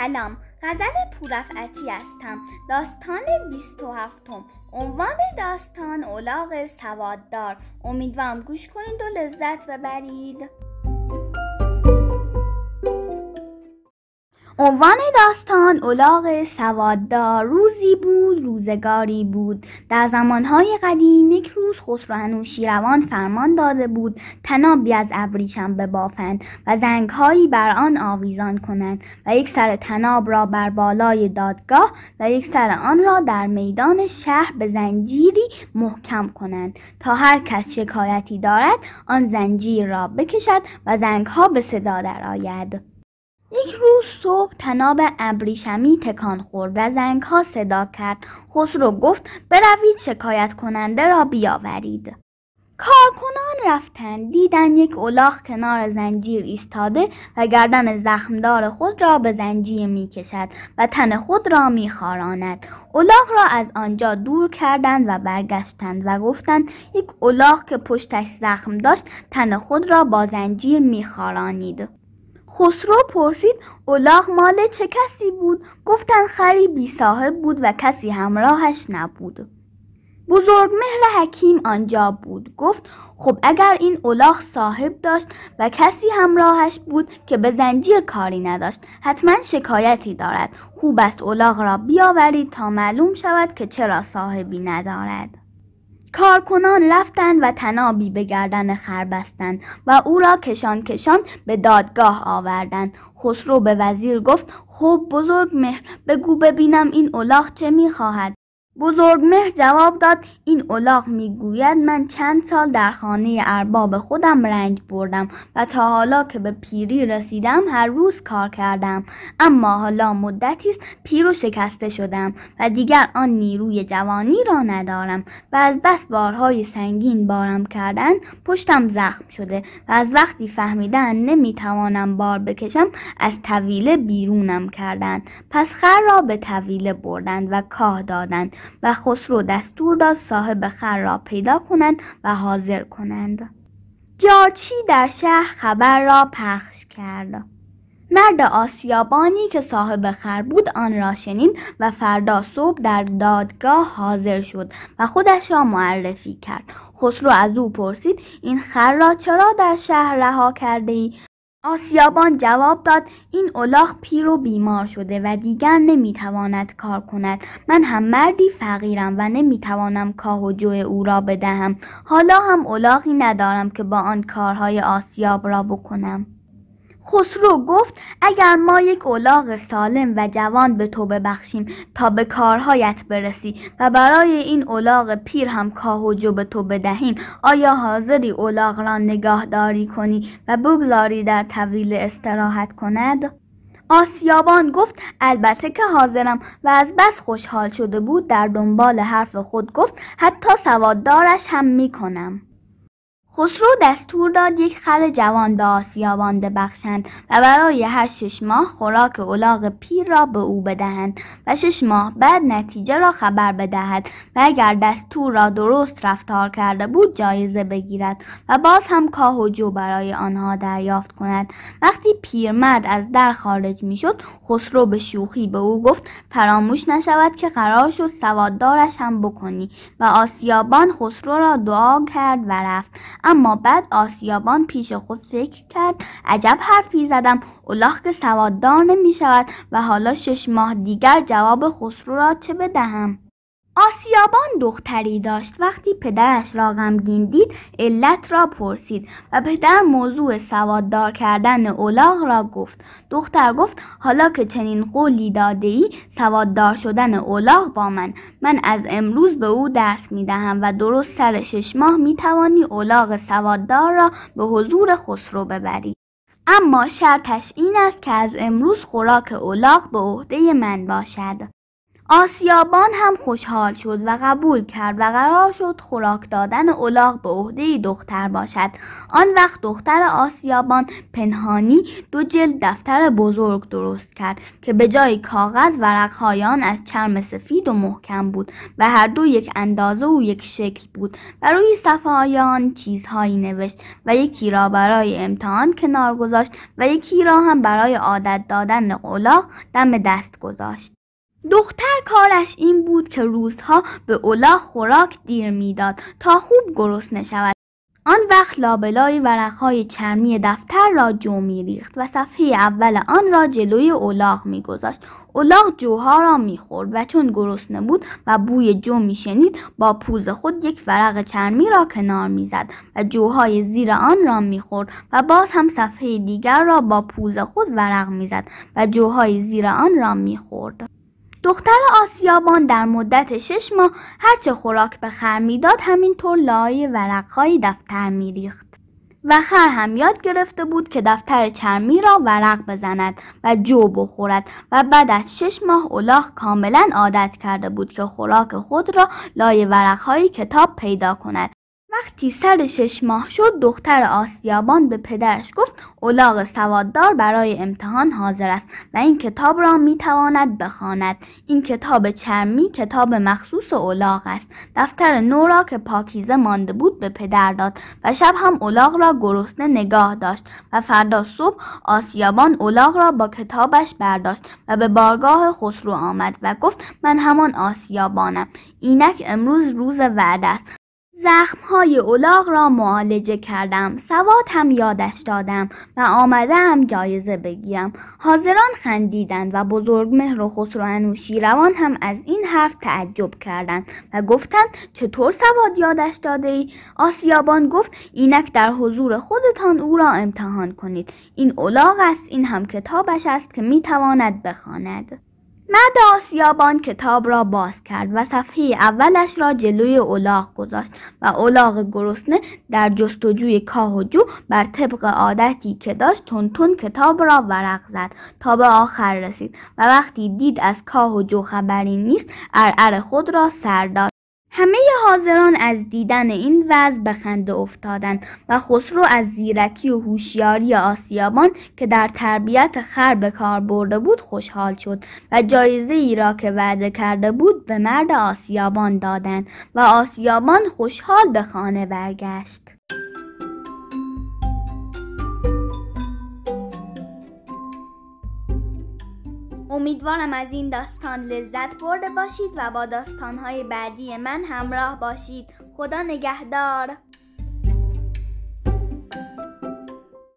سلام غزل پورفعتی هستم. داستان بیست و هفتم. عنوان داستان اولاغ سواددار. امیدوارم گوش کنید و لذت ببرید. عنوان داستان اولاغ سواددار روزی بود روزگاری بود. در زمانهای قدیم یک روز خسرو شیروان فرمان داده بود تنابی از ابریشم ببافند و زنگهایی بر آن آویزان کنند و یک سر تناب را بر بالای دادگاه و یک سر آن را در میدان شهر به زنجیری محکم کنند. تا هر کس شکایتی دارد آن زنجیر را بکشد و زنگها به صدا درآید. یک روز صبح تناب ابریشمی تکان خورد و زنگ ها صدا کرد خسرو گفت بروید شکایت کننده را بیاورید کارکنان رفتند دیدن یک الاغ کنار زنجیر ایستاده و گردن زخمدار خود را به زنجیر می کشد و تن خود را می خاراند. الاغ را از آنجا دور کردند و برگشتند و گفتند یک الاغ که پشتش زخم داشت تن خود را با زنجیر می خارانید. خسرو پرسید اولاغ مال چه کسی بود؟ گفتن خری بی صاحب بود و کسی همراهش نبود. بزرگ مهر حکیم آنجا بود گفت خب اگر این اولاغ صاحب داشت و کسی همراهش بود که به زنجیر کاری نداشت حتما شکایتی دارد خوب است اولاغ را بیاورید تا معلوم شود که چرا صاحبی ندارد کارکنان رفتند و تنابی به گردن خر بستند و او را کشان کشان به دادگاه آوردند. خسرو به وزیر گفت خب بزرگ مهر بگو ببینم این الاغ چه می‌خواهد؟ بزرگ مهر جواب داد این الاغ می‌گوید من چند سال در خانه ارباب خودم رنج بردم و تا حالا که به پیری رسیدم هر روز کار کردم. اما حالا مدتی است پیر و شکسته شدم و دیگر آن نیروی جوانی را ندارم و از بس بارهای سنگین بارم کردن پشتم زخم شده و از وقتی فهمیدن نمی‌توانم بار بکشم از طویله بیرونم کردند. پس خر را به طویله بردند و کاه دادند. و خسرو دستور داد صاحب خر را پیدا کنند و حاضر کنند. جارچی در شهر خبر را پخش کرد. مرد آسیابانی که صاحب خر بود آن را شنید و فردا صبح در دادگاه حاضر شد و خودش را معرفی کرد. خسرو از او پرسید این خر را چرا در شهر رها کرده ای آسیابان جواب داد این الاغ پیر و بیمار شده و دیگر نمی‌تواند کار کند. من هم مردی فقیرم و نمی‌توانم کاه و جو او را بدهم. حالا هم الاغی ندارم که با آن کارهای آسیاب را بکنم. خسرو گفت اگر ما یک الاغ سالم و جوان به تو ببخشیم تا به کارهایت برسی و برای این الاغ پیر هم کاه و جو به تو بدهیم آیا حاضری الاغ را نگاهداری کنی و بگذاری در طویل استراحت کند؟ آسیابان گفت البته که حاضرم و از بس خوشحال شده بود در دنبال حرف خود گفت حتی سواددارش هم می کنم. خسرو دستور داد یک خر جوان به آسیابان ببخشند و برای هر شش ماه خوراک الاغ پیر را به او بدهند و شش ماه بعد نتیجه را خبر بدهد و اگر دستور را درست رفتار کرده بود جایزه بگیرد و باز هم کاه و جو برای آنها دریافت کند. وقتی پیرمرد از در خارج می‌شد خسرو به شوخی به او گفت فراموش نشود که قرار شد سواددارش هم بکنی و آسیابان خسرو را دعا کرد و رفت. اما بعد آسیابان پیش خود فکر کرد عجب حرفی زدم الاغ که سواددار نمی شود و حالا شش ماه دیگر جواب خسرو را چه بدهم؟ آسیابان دختری داشت. وقتی پدرش را غمگین دید علت را پرسید و پدر موضوع سواددار کردن اولاغ را گفت. دختر گفت حالا که چنین قولی داده ای سواددار شدن اولاغ با من. من از امروز به او درس می دهم و درست سر شش ماه می توانی اولاغ سواددار را به حضور خسرو ببری. اما شرطش این است که از امروز خوراک اولاغ به عهده من باشد. آسیابان هم خوشحال شد و قبول کرد و قرار شد خوراک دادن الاغ به عهده دختر باشد. آن وقت دختر آسیابان پنهانی دو جلد دفتر بزرگ درست کرد که به جای کاغذ ورقهای آن از چرم سفید و محکم بود و هر دو یک اندازه و یک شکل بود و روی صفحه آن چیزهایی نوشت و یکی را برای امتحان کنار گذاشت و یکی را هم برای عادت دادن الاغ دم دست گذاشت. دختر کارش این بود که روزها به اولاغ خوراک دیر می‌داد تا خوب گرسنه شود آن وقت لابلای ورقهای چرمی دفتر را جو میریخت و صفحه اول آن را جلوی اولاغ میگذاشت. اولاغ جوها را می‌خورد و چون گرسنه بود و بوی جو میشنید با پوز خود یک ورق چرمی را کنار می‌زد و جوهای زیر آن را می‌خورد و باز هم صفحه دیگر را با پوز خود ورق می‌زد و جوهای زیر آن را می‌خورد. دختر آسیابان در مدت شش ماه هرچه خوراک به خر می‌داد همینطور لای ورقهای دفتر میریخت. و خر هم یاد گرفته بود که دفتر چرمی را ورق بزند و جو بخورد و بعد از شش ماه اولاغ کاملا عادت کرده بود که خوراک خود را لای ورقهای کتاب پیدا کند. وقتی سر شش ماه شد دختر آسیابان به پدرش گفت اولاغ سواددار برای امتحان حاضر است و این کتاب را می تواند بخواند. این کتاب چرمی کتاب مخصوص اولاغ است. دفتر نو را که پاکیزه مانده بود به پدر داد و شب هم اولاغ را گرسنه نگاه داشت و فردا صبح آسیابان اولاغ را با کتابش برداشت و به بارگاه خسرو آمد و گفت من همان آسیابانم. اینک امروز روز وعده است. های اولاغ را معالجه کردم. سواد هم یادش دادم و آمدم جایزه بگیرم. حاضران خندیدند و بزرگ مهر و خسرو انوشیروان هم از این حرف تعجب کردند و گفتند چطور سواد یادش داده ای؟ آسیابان گفت اینک در حضور خودتان او را امتحان کنید. این اولاغ است این هم کتابش است که می‌تواند بخواند. مرد آسیابان کتاب را باز کرد و صفحه اولش را جلوی اولاغ گذاشت و اولاغ گرسنه در جستجوی کاه و جو بر طبق عادتی که داشت تون کتاب را ورق زد تا به آخر رسید و وقتی دید از کاه و جو خبری نیست ارعر خود را سر همه حاضران از دیدن این وضع به خنده افتادند و خسرو از زیرکی و هوشیاری آسیابان که در تربیت خر به کار برده بود خوشحال شد و جایزه ای را که وعده کرده بود به مرد آسیابان دادند و آسیابان خوشحال به خانه برگشت. امیدوارم از این داستان لذت برده باشید و با داستانهای بعدی من همراه باشید. خدا نگهدار.